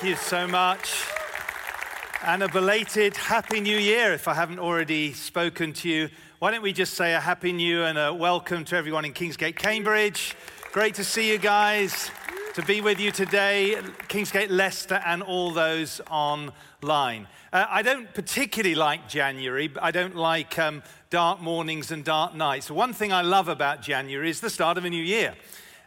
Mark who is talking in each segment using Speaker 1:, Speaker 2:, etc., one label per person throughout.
Speaker 1: thank you so much. And a belated Happy New Year if I haven't already spoken to you. Why don't we just say a Happy New and a welcome to everyone in Kingsgate, Cambridge. Great to see you guys, to be with you today, Kingsgate, Leicester, and all those online. Uh, I don't particularly like January. I don't like um, dark mornings and dark nights. One thing I love about January is the start of a new year.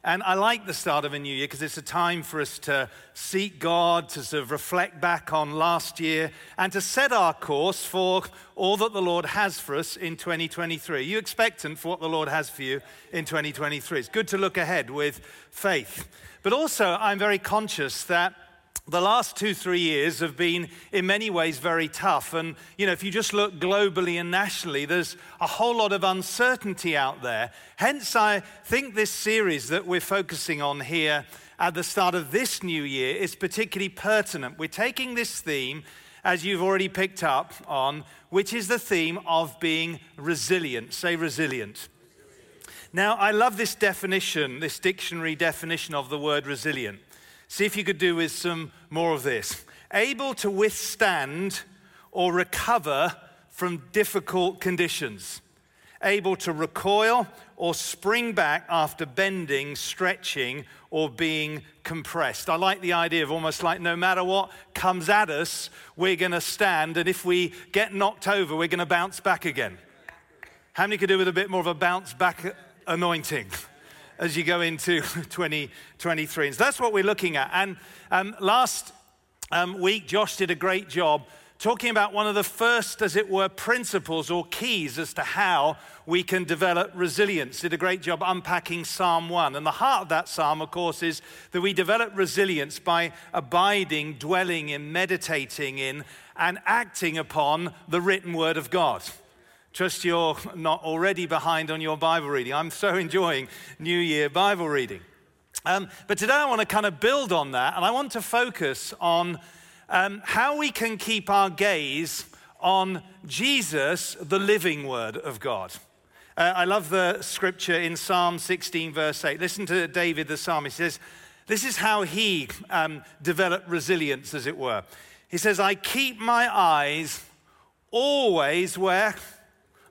Speaker 1: And I like the start of a new year because it's a time for us to seek God, to sort of reflect back on last year, and to set our course for all that the Lord has for us in 2023. Are you expectant for what the Lord has for you in 2023? It's good to look ahead with faith. But also, I'm very conscious that the last two, three years have been, in many ways, very tough. And, you know, if you just look globally and nationally, there's a whole lot of uncertainty out there. Hence, I think this series that we're focusing on here at the start of this new year is particularly pertinent. We're taking this theme, as you've already picked up on, which is the theme of being resilient. Say resilient. Now, I love this definition, this dictionary definition of the word resilient. See if you could do with some more of this. Able to withstand or recover from difficult conditions. Able to recoil or spring back after bending, stretching, or being compressed. I like the idea of almost like no matter what comes at us, we're going to stand, and if we get knocked over, we're going to bounce back again. How many could do with a bit more of a bounce back anointing? As you go into 2023. And so that's what we're looking at. And um, last um, week, Josh did a great job talking about one of the first, as it were, principles or keys as to how we can develop resilience. Did a great job unpacking Psalm 1. And the heart of that psalm, of course, is that we develop resilience by abiding, dwelling in, meditating in, and acting upon the written word of God. Trust you're not already behind on your Bible reading. I'm so enjoying New Year Bible reading. Um, but today I want to kind of build on that and I want to focus on um, how we can keep our gaze on Jesus, the living Word of God. Uh, I love the scripture in Psalm 16, verse 8. Listen to David the psalmist. He says, This is how he um, developed resilience, as it were. He says, I keep my eyes always where?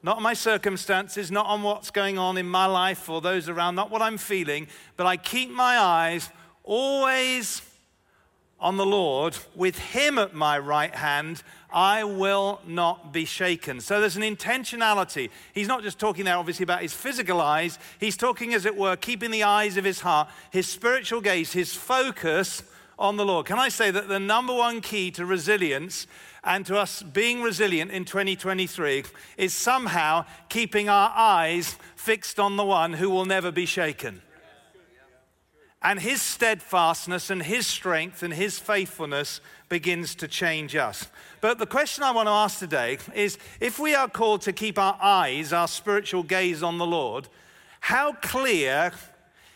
Speaker 1: Not on my circumstances, not on what's going on in my life or those around, not what I'm feeling, but I keep my eyes always on the Lord. With Him at my right hand, I will not be shaken. So there's an intentionality. He's not just talking there, obviously, about his physical eyes. He's talking, as it were, keeping the eyes of his heart, his spiritual gaze, his focus on the Lord. Can I say that the number one key to resilience and to us being resilient in 2023 is somehow keeping our eyes fixed on the one who will never be shaken. And his steadfastness and his strength and his faithfulness begins to change us. But the question I want to ask today is if we are called to keep our eyes, our spiritual gaze on the Lord, how clear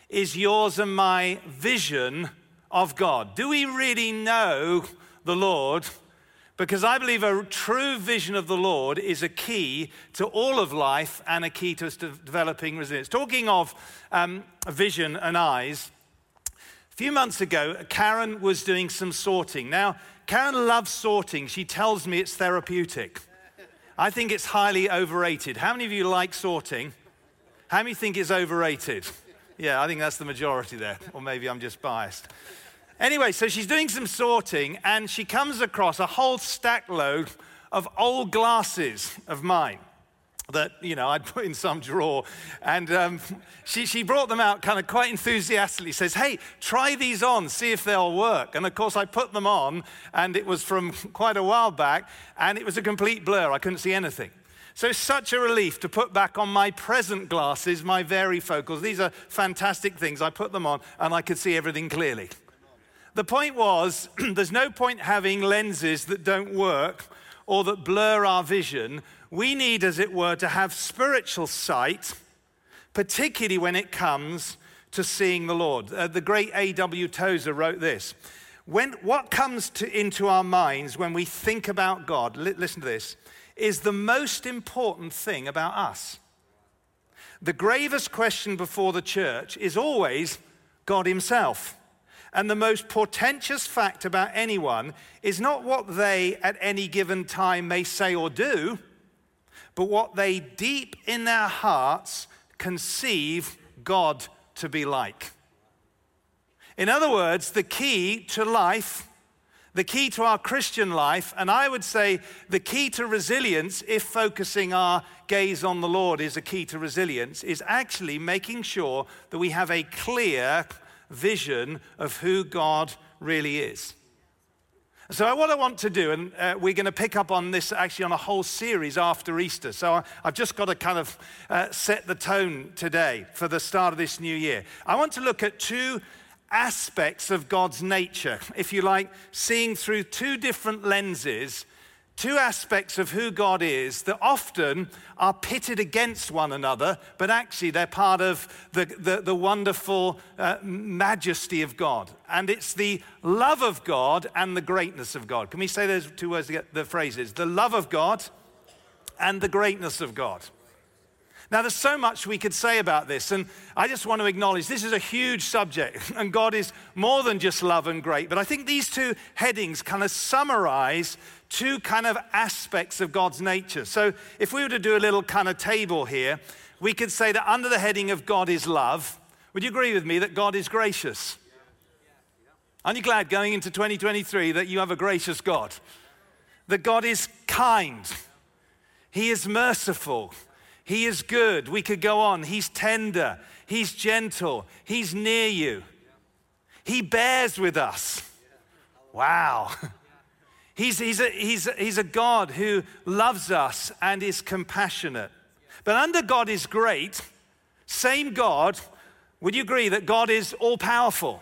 Speaker 1: is yours and my vision of God? Do we really know the Lord? Because I believe a true vision of the Lord is a key to all of life and a key to us developing resilience. Talking of um, vision and eyes, a few months ago, Karen was doing some sorting. Now, Karen loves sorting. She tells me it's therapeutic. I think it's highly overrated. How many of you like sorting? How many think it's overrated? Yeah, I think that's the majority there, or maybe I'm just biased. Anyway, so she's doing some sorting and she comes across a whole stack load of old glasses of mine that you know I'd put in some drawer, and um, she, she brought them out kind of quite enthusiastically. Says, "Hey, try these on, see if they'll work." And of course, I put them on, and it was from quite a while back, and it was a complete blur. I couldn't see anything. So such a relief to put back on my present glasses, my varifocals. These are fantastic things. I put them on, and I could see everything clearly. The point was, there's no point having lenses that don't work or that blur our vision. We need, as it were, to have spiritual sight, particularly when it comes to seeing the Lord. Uh, the great A.W. Tozer wrote this. When, what comes to, into our minds when we think about God, li- listen to this, is the most important thing about us. The gravest question before the church is always God Himself. and the most portentous fact about anyone is not what they at any given time may say or do, but what they deep in their hearts conceive God to be like. In other words, the key to life, the key to our Christian life, and I would say the key to resilience, if focusing our gaze on the Lord is a key to resilience, is actually making sure that we have a clear vision of who God really is. So, what I want to do, and uh, we're going to pick up on this actually on a whole series after Easter. So, I, have just got to kind of uh, set the tone today for the start of this new year. I want to look at two aspects of God's nature, if you like, seeing through two different lenses, two aspects of who God is that often are pitted against one another, but actually they're part of the, the, the wonderful uh, majesty of God. And it's the love of God and the greatness of God. Can we say those two words the phrases? The love of God and the greatness of God. Now, there's so much we could say about this, and I just want to acknowledge this is a huge subject, and God is more than just love and great. But I think these two headings kind of summarize two kind of aspects of God's nature. So, if we were to do a little kind of table here, we could say that under the heading of God is love, would you agree with me that God is gracious? Aren't you glad going into 2023 that you have a gracious God? That God is kind, He is merciful. He is good. We could go on. He's tender. He's gentle. He's near you. He bears with us. Wow. He's, he's, a, he's, he's a God who loves us and is compassionate. But under God is great, same God, would you agree that God is all powerful?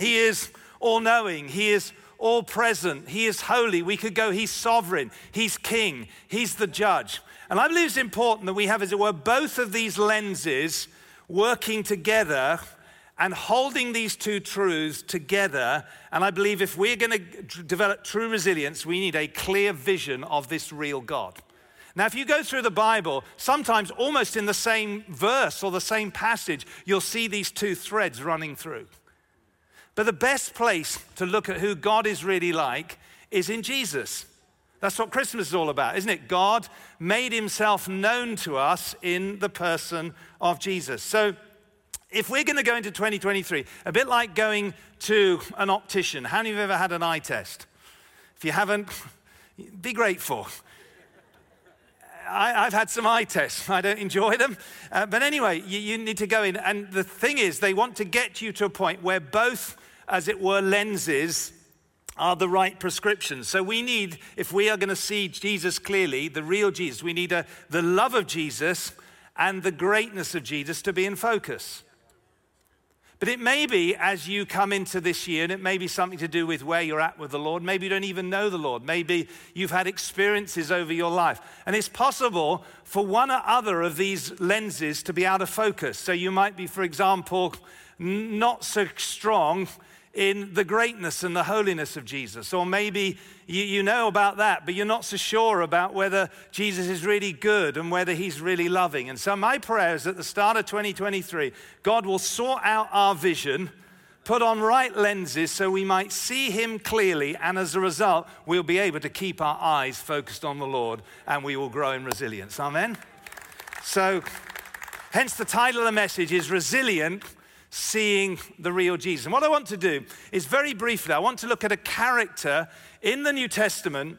Speaker 1: He is all knowing. He is all present. He is holy. We could go, He's sovereign. He's king. He's the judge. And I believe it's important that we have, as it were, both of these lenses working together and holding these two truths together. And I believe if we're going to develop true resilience, we need a clear vision of this real God. Now, if you go through the Bible, sometimes almost in the same verse or the same passage, you'll see these two threads running through. But the best place to look at who God is really like is in Jesus. That's what Christmas is all about, isn't it? God made himself known to us in the person of Jesus. So, if we're going to go into 2023, a bit like going to an optician, how many of you have ever had an eye test? If you haven't, be grateful. I, have had some eye tests. I don't enjoy them. Uh, but anyway, you, you need to go in. And the thing is, they want to get you to a point where both, as it were, lenses are the right prescriptions. So we need, if we are going to see Jesus clearly, the real Jesus, we need a, the love of Jesus and the greatness of Jesus to be in focus. But it may be as you come into this year, and it may be something to do with where you're at with the Lord. Maybe you don't even know the Lord. Maybe you've had experiences over your life. And it's possible for one or other of these lenses to be out of focus. So you might be, for example, not so strong in the greatness and the holiness of Jesus. Or maybe you, you, know about that, but you're not so sure about whether Jesus is really good and whether he's really loving. And so, my prayer is at the start of 2023, God will sort out our vision, put on right lenses so we might see him clearly, and as a result, we'll be able to keep our eyes focused on the Lord and we will grow in resilience. Amen? So, hence the title of the message is Resilient seeing the real Jesus. And what I want to do is very briefly, I want to look at a character in the New Testament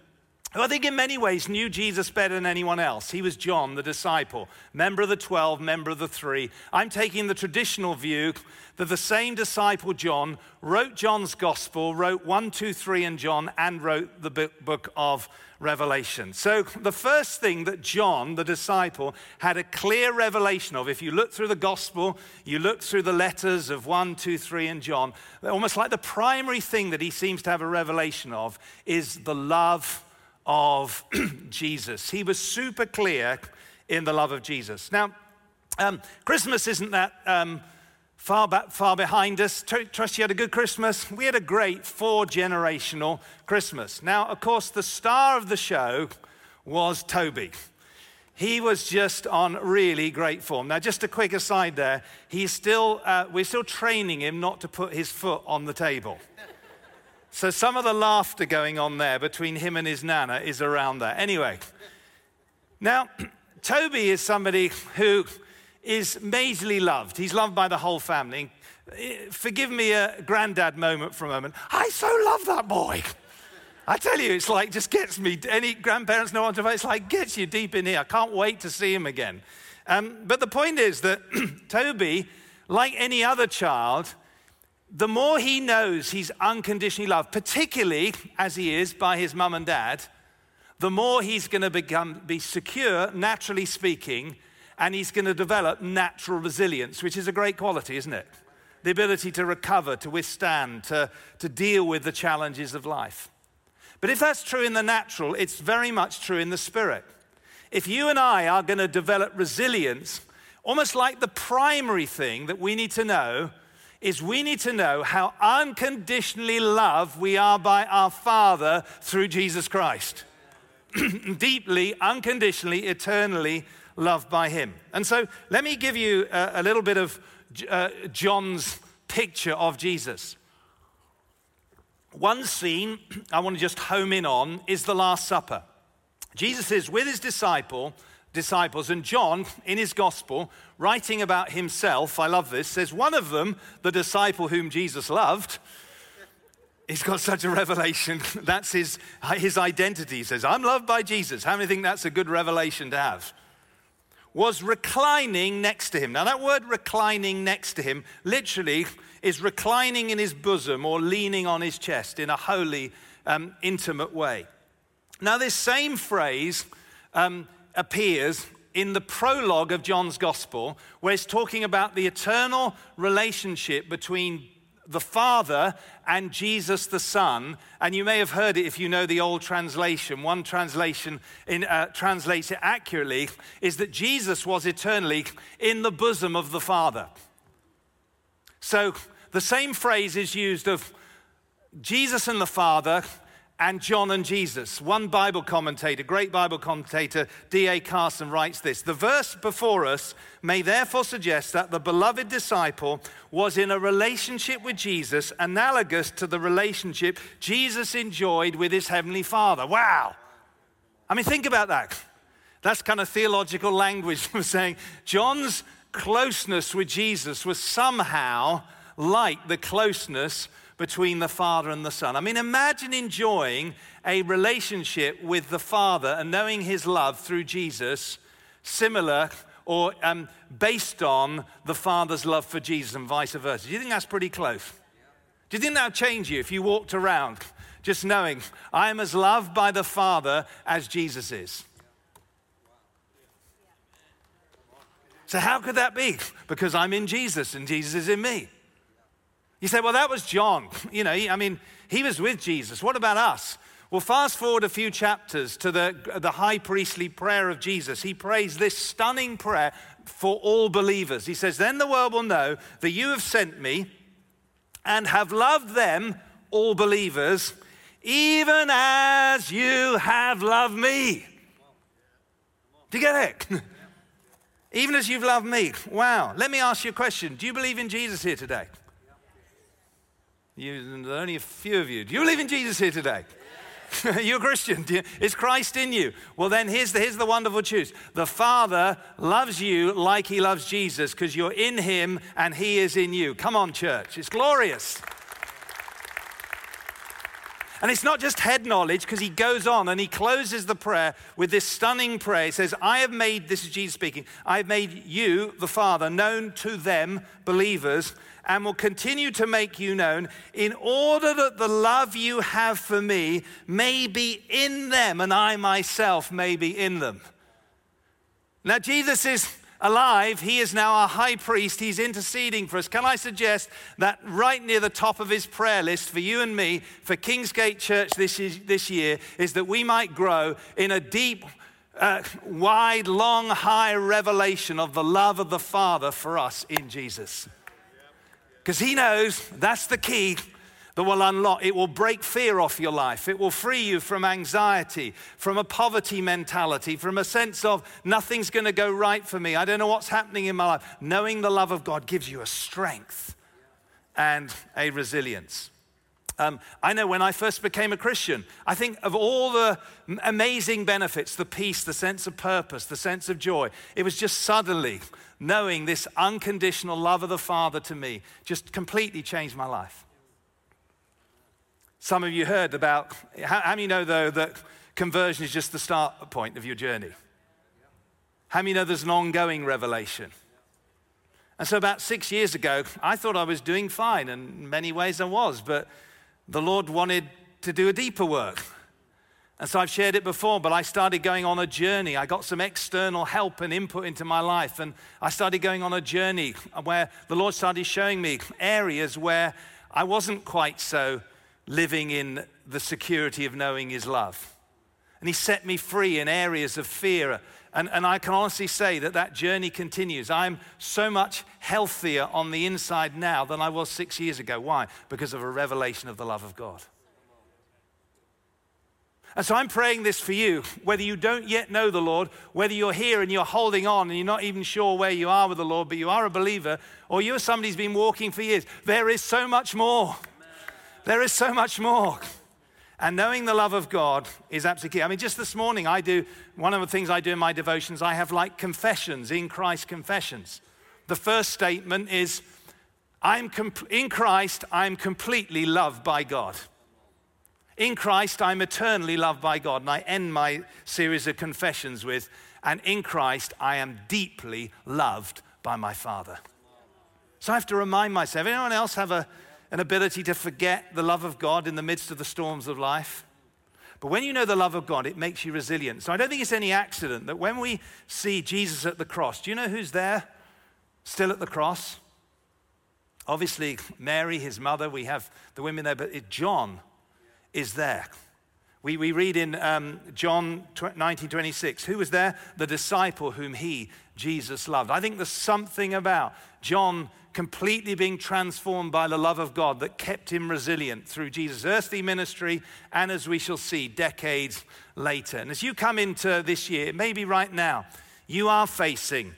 Speaker 1: who I think in many ways knew Jesus better than anyone else. He was John, the disciple, member of the 12, member of the three. I'm taking the traditional view that the same disciple, John, wrote John's gospel, wrote 1, 2, 3 and John, and wrote the book of Revelation. So, the first thing that John, the disciple, had a clear revelation of, if you look through the gospel, you look through the letters of 1, 2, 3, and John, almost like the primary thing that he seems to have a revelation of is the love of Jesus. He was super clear in the love of Jesus. Now, um, Christmas isn't that um, far, back, far behind us. Trust you had a good Christmas. We had a great four generational Christmas. Now, of course, the star of the show was Toby. he was just on really great form. Now, just a quick aside there, he's still, uh, we're still training him not to put his foot on the table. So some of the laughter going on there between him and his nana is around there. Anyway, now, Toby is somebody who is majorly loved. He's loved by the whole family. Forgive me a granddad moment for a moment. I so love that boy. I tell you, it's like just gets me. Any grandparents know what I'm It's like gets you deep in here. I can't wait to see him again. Um, but the point is that Toby, like any other child, the more he knows he's unconditionally loved, particularly as he is by his mum and dad, the more he's going to become be secure, naturally speaking, and he's going to develop natural resilience, which is a great quality, isn't it? The ability to recover, to withstand, to, to deal with the challenges of life. But if that's true in the natural, it's very much true in the spirit. If you and I are going to develop resilience, almost like the primary thing that we need to know is we need to know how unconditionally loved we are by our Father through Jesus Christ. Deeply, unconditionally, eternally loved by Him. And so let me give you a, a little bit of uh, John's picture of Jesus. One scene I want to just home in on is the Last Supper. Jesus is with his disciple, disciples, and John, in his gospel, writing about himself, I love this, says, One of them, the disciple whom Jesus loved, he's got such a revelation. That's his, his identity. He says, I'm loved by Jesus. How many think that's a good revelation to have? Was reclining next to him. Now, that word reclining next to him literally is reclining in his bosom or leaning on his chest in a holy, um, intimate way. Now, this same phrase um, appears in the prologue of John's Gospel, where it's talking about the eternal relationship between the Father and Jesus the Son. And you may have heard it if you know the old translation. One translation in, uh, translates it accurately is that Jesus was eternally in the bosom of the Father. So the same phrase is used of Jesus and the Father and John and Jesus. One Bible commentator, great Bible commentator, D.A. Carson, writes this The verse before us may therefore suggest that the beloved disciple was in a relationship with Jesus analogous to the relationship Jesus enjoyed with his heavenly Father. Wow! I mean, think about that. That's kind of theological language for saying John's closeness with Jesus was somehow like the closeness between the Father and the Son. I mean, imagine enjoying a relationship with the Father and knowing His love through Jesus, similar or um, based on the Father's love for Jesus and vice versa. Do you think that's pretty close? Do you think that would change you if you walked around just knowing I am as loved by the Father as Jesus is? So, how could that be? Because I'm in Jesus and Jesus is in me. You say, well, that was John. You know, I mean, he was with Jesus. What about us? Well, fast forward a few chapters to the, the high priestly prayer of Jesus. He prays this stunning prayer for all believers. He says, Then the world will know that you have sent me and have loved them, all believers, even as you have loved me. Do you get it? even as you've loved me. Wow. Let me ask you a question. Do you believe in Jesus here today? You, only a few of you. Do you believe in Jesus here today? You're a Christian. Is Christ in you? Well, then here's the, here's the wonderful truth. The Father loves you like he loves Jesus because you're in him and he is in you. Come on, church. It's glorious. And it's not just head knowledge because he goes on and he closes the prayer with this stunning prayer. He says, I have made, this is Jesus speaking, I have made you, the Father, known to them, believers, and will continue to make you known in order that the love you have for me may be in them and I myself may be in them. Now, Jesus is alive. He is now our high priest. He's interceding for us. Can I suggest that right near the top of his prayer list for you and me, for Kingsgate Church this, is, this year, is that we might grow in a deep, uh, wide, long, high revelation of the love of the Father for us in Jesus. Because he knows that's the key that will unlock, it will break fear off your life. It will free you from anxiety, from a poverty mentality, from a sense of nothing's going to go right for me. I don't know what's happening in my life. Knowing the love of God gives you a strength and a resilience. Um, I know when I first became a Christian, I think of all the amazing benefits the peace, the sense of purpose, the sense of joy. It was just suddenly knowing this unconditional love of the Father to me just completely changed my life. Some of you heard about, how, how many know though that conversion is just the start point of your journey? How many know there's an ongoing revelation? And so, about six years ago, I thought I was doing fine, and in many ways I was, but the Lord wanted to do a deeper work. And so I've shared it before, but I started going on a journey. I got some external help and input into my life, and I started going on a journey where the Lord started showing me areas where I wasn't quite so living in the security of knowing His love. And He set me free in areas of fear. And, and I can honestly say that that journey continues. I'm so much healthier on the inside now than I was six years ago. Why? Because of a revelation of the love of God. And so I'm praying this for you, whether you don't yet know the Lord, whether you're here and you're holding on and you're not even sure where you are with the Lord, but you are a believer, or you're somebody who's been walking for years. There is so much more. There is so much more. And knowing the love of God is absolutely key. I mean, just this morning, I do one of the things I do in my devotions, I have like confessions, in Christ confessions. The first statement is, I'm in Christ, I'm completely loved by God. In Christ, I'm eternally loved by God. And I end my series of confessions with, and in Christ, I am deeply loved by my Father. So I have to remind myself. Anyone else have a an ability to forget the love of God in the midst of the storms of life. But when you know the love of God, it makes you resilient. So I don't think it's any accident that when we see Jesus at the cross, do you know who's there still at the cross? Obviously, Mary, his mother, we have the women there, but John is there. We, we read in um, John 19 26, who was there? The disciple whom he, Jesus, loved. I think there's something about John completely being transformed by the love of God that kept him resilient through Jesus' earthly ministry and, as we shall see, decades later. And as you come into this year, maybe right now, you are facing,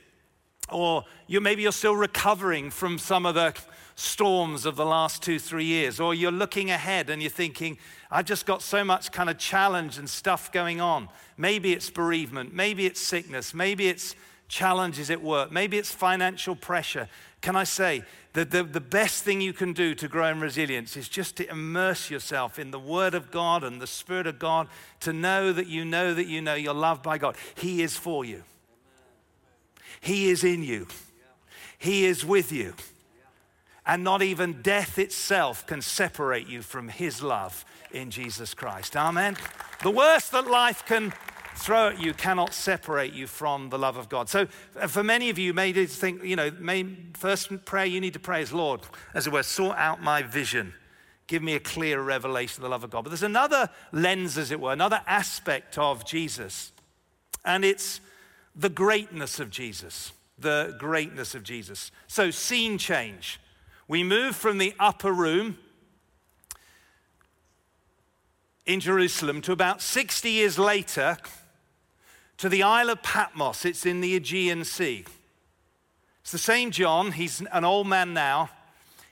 Speaker 1: or you, maybe you're still recovering from some of the storms of the last two, three years, or you're looking ahead and you're thinking, I've just got so much kind of challenge and stuff going on. Maybe it's bereavement, maybe it's sickness, maybe it's challenges at work, maybe it's financial pressure. Can I say that the, the best thing you can do to grow in resilience is just to immerse yourself in the Word of God and the Spirit of God, to know that you know that you know you're loved by God. He is for you, He is in you, He is with you. And not even death itself can separate you from His love in Jesus Christ. Amen. The worst that life can throw at you cannot separate you from the love of God. So, uh, for many of you, maybe think, you know, first prayer you need to pray is, Lord, as it were, sort out my vision. Give me a clear revelation of the love of God. But there's another lens, as it were, another aspect of Jesus, and it's the greatness of Jesus. The greatness of Jesus. So, scene change. We move from the upper room in Jerusalem to about 60 years later to the Isle of Patmos. It's in the Aegean Sea. It's the same John. He's an old man now.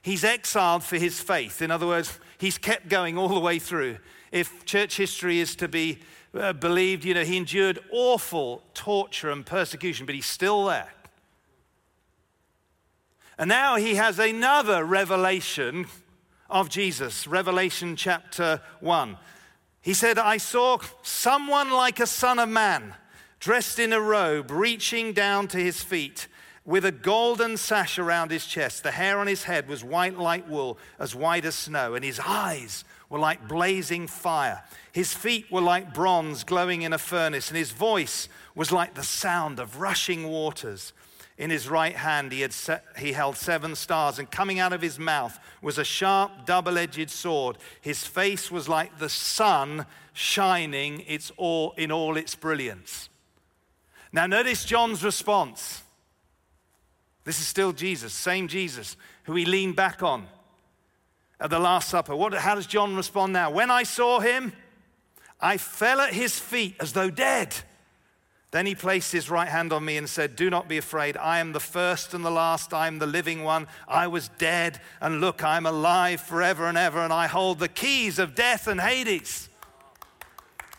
Speaker 1: He's exiled for his faith. In other words, he's kept going all the way through. If church history is to be uh, believed, you know, he endured awful torture and persecution, but he's still there. And now he has another revelation of Jesus, Revelation chapter 1. He said, I saw someone like a son of man dressed in a robe, reaching down to his feet, with a golden sash around his chest. The hair on his head was white like wool, as white as snow, and his eyes were like blazing fire. His feet were like bronze glowing in a furnace, and his voice was like the sound of rushing waters. In his right hand he, had he held seven stars, and coming out of his mouth was a sharp, double edged sword. His face was like the sun shining its all, in all its brilliance. Now, notice John's response. This is still Jesus, same Jesus, who he leaned back on. at the Last Supper. What, how does John respond now? When I saw him, I fell at his feet as though dead. Then he placed his right hand on me and said, Do not be afraid. I am the first and the last. I am the living one. I was dead, and look, I am alive forever and ever, and I hold the keys of death and Hades.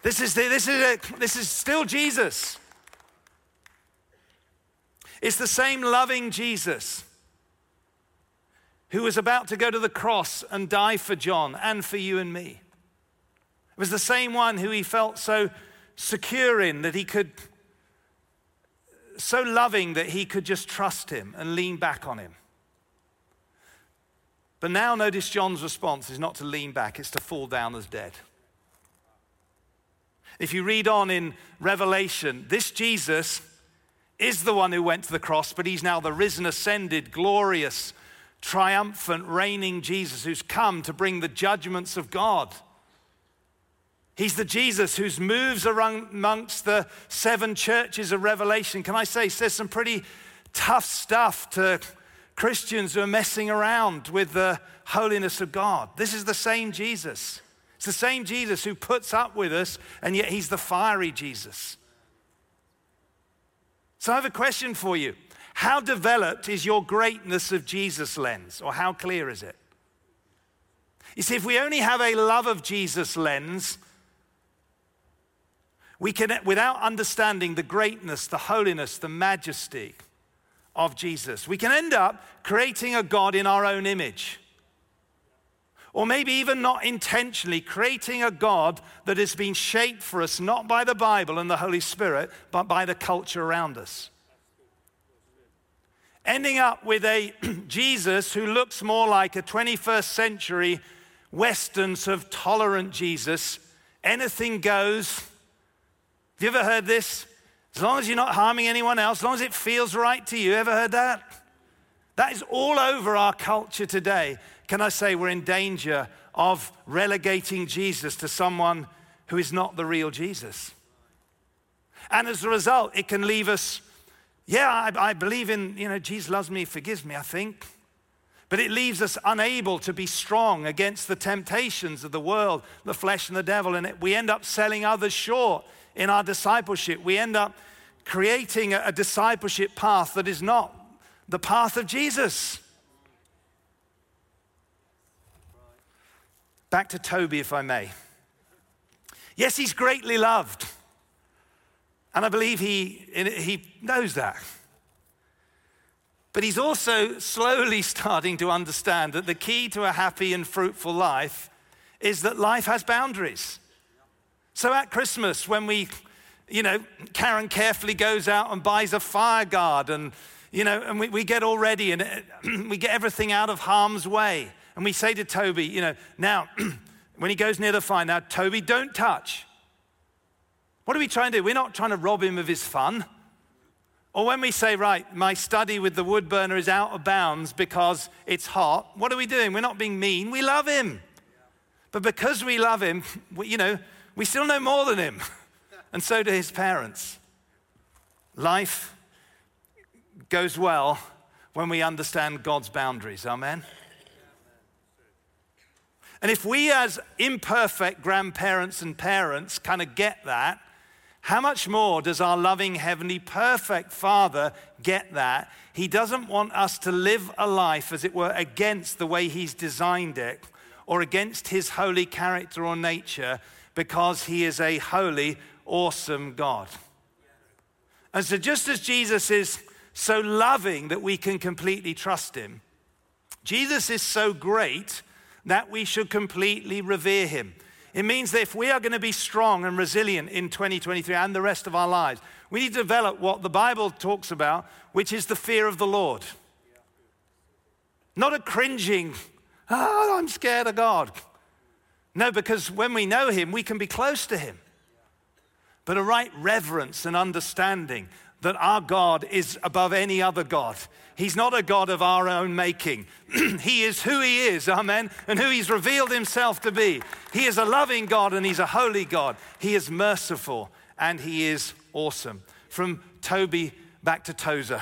Speaker 1: This is, the, this, is this is still Jesus. It's the same loving Jesus who was about to go to the cross and die for John and for you and me. It was the same one who he felt so secure in that he could, so loving that he could just trust him and lean back on him. But now notice John's response is not to lean back, it's to fall down as dead. If you read on in Revelation, this Jesus is the one who went to the cross, but he's now the risen, ascended, glorious, triumphant, reigning Jesus who's come to bring the judgments of God. He's the Jesus who's moves amongst the seven churches of Revelation. Can I say, says some pretty tough stuff to Christians who are messing around with the holiness of God. This is the same Jesus. It's the same Jesus who puts up with us, and yet he's the fiery Jesus. So I have a question for you. How developed is your greatness of Jesus lens, or how clear is it? You see, if we only have a love of Jesus lens, we can, without understanding the greatness, the holiness, the majesty of Jesus, we can end up creating a God in our own image. Or maybe even not intentionally creating a God that has been shaped for us not by the Bible and the Holy Spirit, but by the culture around us ending up with a Jesus who looks more like a 21st century Western sort of tolerant Jesus. Anything goes. Have you ever heard this? As long as you're not harming anyone else, as long as it feels right to you. Ever heard that? That is all over our culture today. Can I say we're in danger of relegating Jesus to someone who is not the real Jesus? And as a result, it can leave us yeah, I, I believe in, you know, Jesus loves me, forgives me, I think. But it leaves us unable to be strong against the temptations of the world, the flesh, and the devil. And it, we end up selling others short in our discipleship. We end up creating a, discipleship path that is not the path of Jesus. Back to Toby, if I may. Yes, he's greatly loved. And I believe he, he knows that. But he's also slowly starting to understand that the key to a happy and fruitful life is that life has boundaries. So at Christmas, when we, you know, Karen carefully goes out and buys a fire guard and, you know, and we, we get all ready and uh, we get everything out of harm's way. And we say to Toby, you know, now, when he goes near the fire, now, Toby, don't touch. What are we trying to do? We're not trying to rob him of his fun. Or when we say, right, my study with the wood burner is out of bounds because it's hot, what are we doing? We're not being mean. We love him. But because we love him, we, you know, we still know more than him. And so do his parents. Life goes well when we understand God's boundaries. Amen. And if we, as imperfect grandparents and parents, kind of get that, how much more does our loving, heavenly, perfect Father get that? He doesn't want us to live a life, as it were, against the way He's designed it or against His holy character or nature because He is a holy, awesome God. And so, just as Jesus is so loving that we can completely trust Him, Jesus is so great that we should completely revere Him. It means that if we are going to be strong and resilient in 2023 and the rest of our lives, we need to develop what the Bible talks about, which is the fear of the Lord. Not a cringing, oh, I'm scared of God. No, because when we know Him, we can be close to Him. But a right reverence and understanding that our God is above any other God. He's not a God of our own making. he is who He is, amen, and who He's revealed Himself to be. He is a loving God and He's a holy God. He is merciful and He is awesome. From Toby back to Tozer.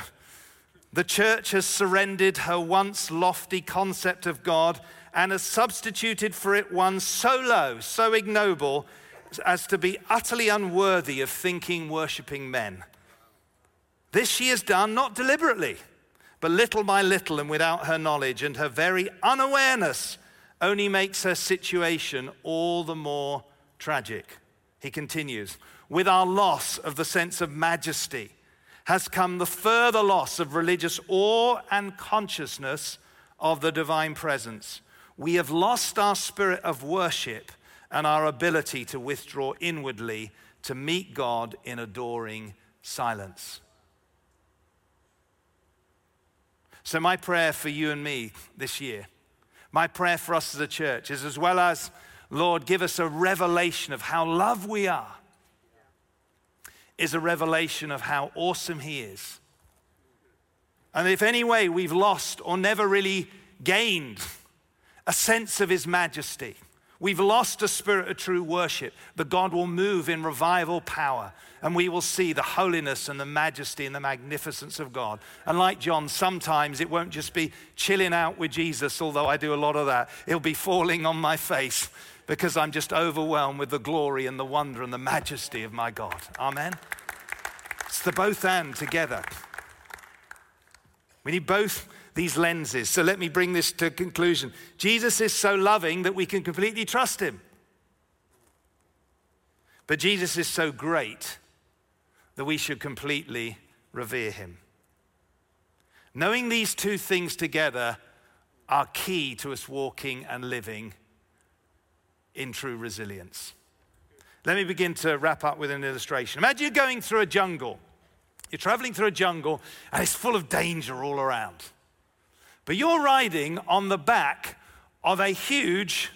Speaker 1: The church has surrendered her once lofty concept of God and has substituted for it one so low, so ignoble, as to be utterly unworthy of thinking, worshipping men. This she has done not deliberately, but little by little and without her knowledge, and her very unawareness only makes her situation all the more tragic. He continues, with our loss of the sense of majesty has come the further loss of religious awe and consciousness of the divine presence. We have lost our spirit of worship and our ability to withdraw inwardly to meet God in adoring silence. So, my prayer for you and me this year, my prayer for us as a church is as well as, Lord, give us a revelation of how loved we are is a revelation of how awesome He is. And if any way we've lost or never really gained a sense of His majesty, we've lost a spirit of true worship, but God will move in revival power and we will see the holiness and the majesty and the magnificence of God. And like John, sometimes it won't just be chilling out with Jesus, although I do a lot of that. It'll be falling on my face because I'm just overwhelmed with the glory and the wonder and the majesty of my God. Amen. It's the both and together. We need both these lenses. So let me bring this to conclusion. Jesus is so loving that we can completely trust him. But Jesus is so great that we should completely revere him. Knowing these two things together are key to us walking and living in true resilience. Let me begin to wrap up with an illustration. Imagine you're going through a jungle. You're traveling through a jungle and it's full of danger all around. But you're riding on the back of a huge,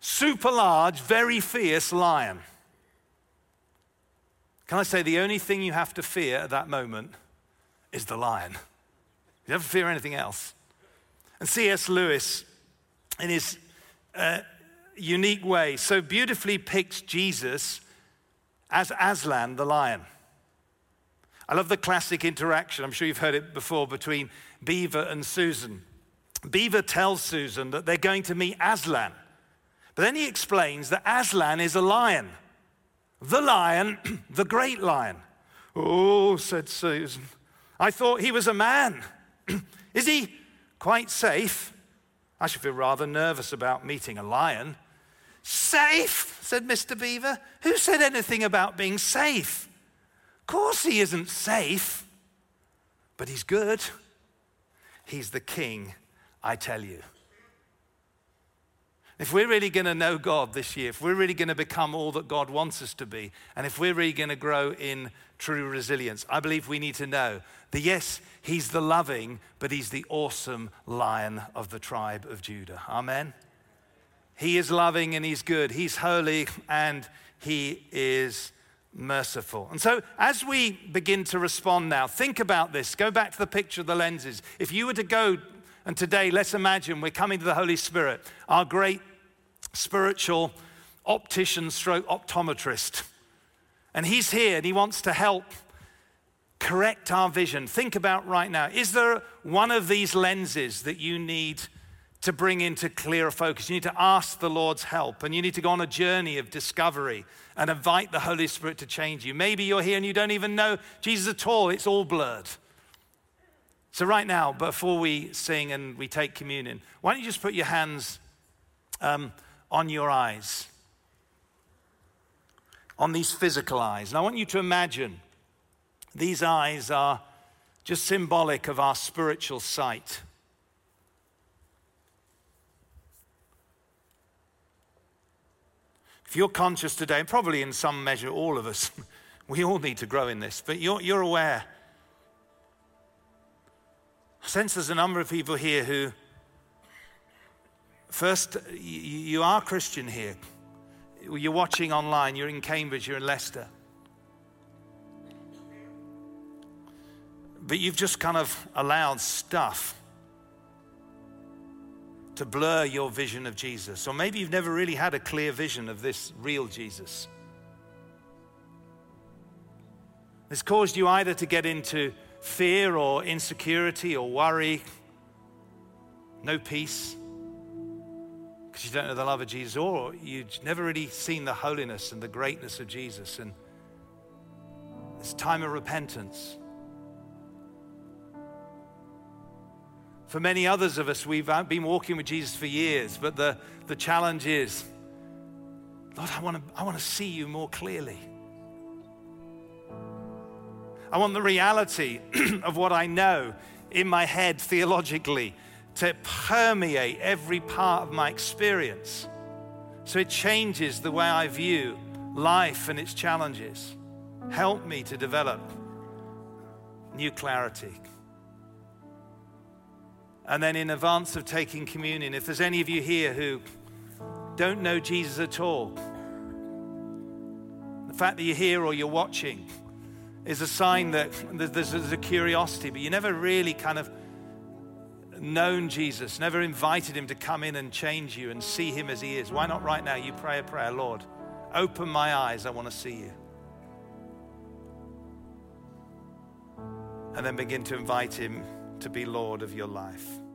Speaker 1: super large, very fierce lion. Can I say the only thing you have to fear at that moment is the lion? You don't fear anything else. And C.S. Lewis, in his uh, unique way, so beautifully picks Jesus as Aslan the lion. I love the classic interaction, I'm sure you've heard it before, between Beaver and Susan. Beaver tells Susan that they're going to meet Aslan. But then he explains that Aslan is a lion. The lion, the great lion. Oh, said Susan, I thought he was a man. is he quite safe? I should feel rather nervous about meeting a lion. Safe, said Mr. Beaver. Who said anything about being safe? Course, he isn't safe, but he's good. He's the king, I tell you. If we're really going to know God this year, if we're really going to become all that God wants us to be, and if we're really going to grow in true resilience, I believe we need to know that yes, He's the loving, but He's the awesome lion of the tribe of Judah. Amen. He is loving and He's good. He's holy and He is merciful. And so, as we begin to respond now, think about this. Go back to the picture of the lenses. If you were to go, and today, let's imagine we're coming to the Holy Spirit, our great spiritual optician stroke optometrist. And he's here and he wants to help correct our vision. Think about right now is there one of these lenses that you need to bring into clearer focus. You need to ask the Lord's help and you need to go on a journey of discovery and invite the Holy Spirit to change you. Maybe you're here and you don't even know Jesus at all, it's all blurred. So, right now, before we sing and we take communion, why don't you just put your hands um, on your eyes, on these physical eyes? And I want you to imagine these eyes are just symbolic of our spiritual sight. If you're conscious today, and probably in some measure all of us, we all need to grow in this, but you're, you're aware. I sense there's a number of people here who, first, you are Christian here. You're watching online, you're in Cambridge, you're in Leicester. But you've just kind of allowed stuff to blur your vision of Jesus. Or maybe you've never really had a clear vision of this real Jesus. It's caused you either to get into fear or insecurity or worry, no peace, because you don't know the love of Jesus, or you've never really seen the holiness and the greatness of Jesus. And it's time of repentance. For many others of us, we've uh, been walking with Jesus for years, but the, the challenge is Lord, I want, to, I want to see you more clearly. I want the reality of what I know in my head theologically to permeate every part of my experience. So it changes the way I view life and its challenges. Help me to develop new clarity. And then, in advance of taking communion, if there's any of you here who don't know Jesus at all, the fact that you're here or you're watching is a sign that there's a curiosity, but you never really kind of known Jesus, never invited him to come in and change you and see him as he is. Why not right now? You pray a prayer, Lord, open my eyes, I want to see you. And then begin to invite him to be Lord of your life.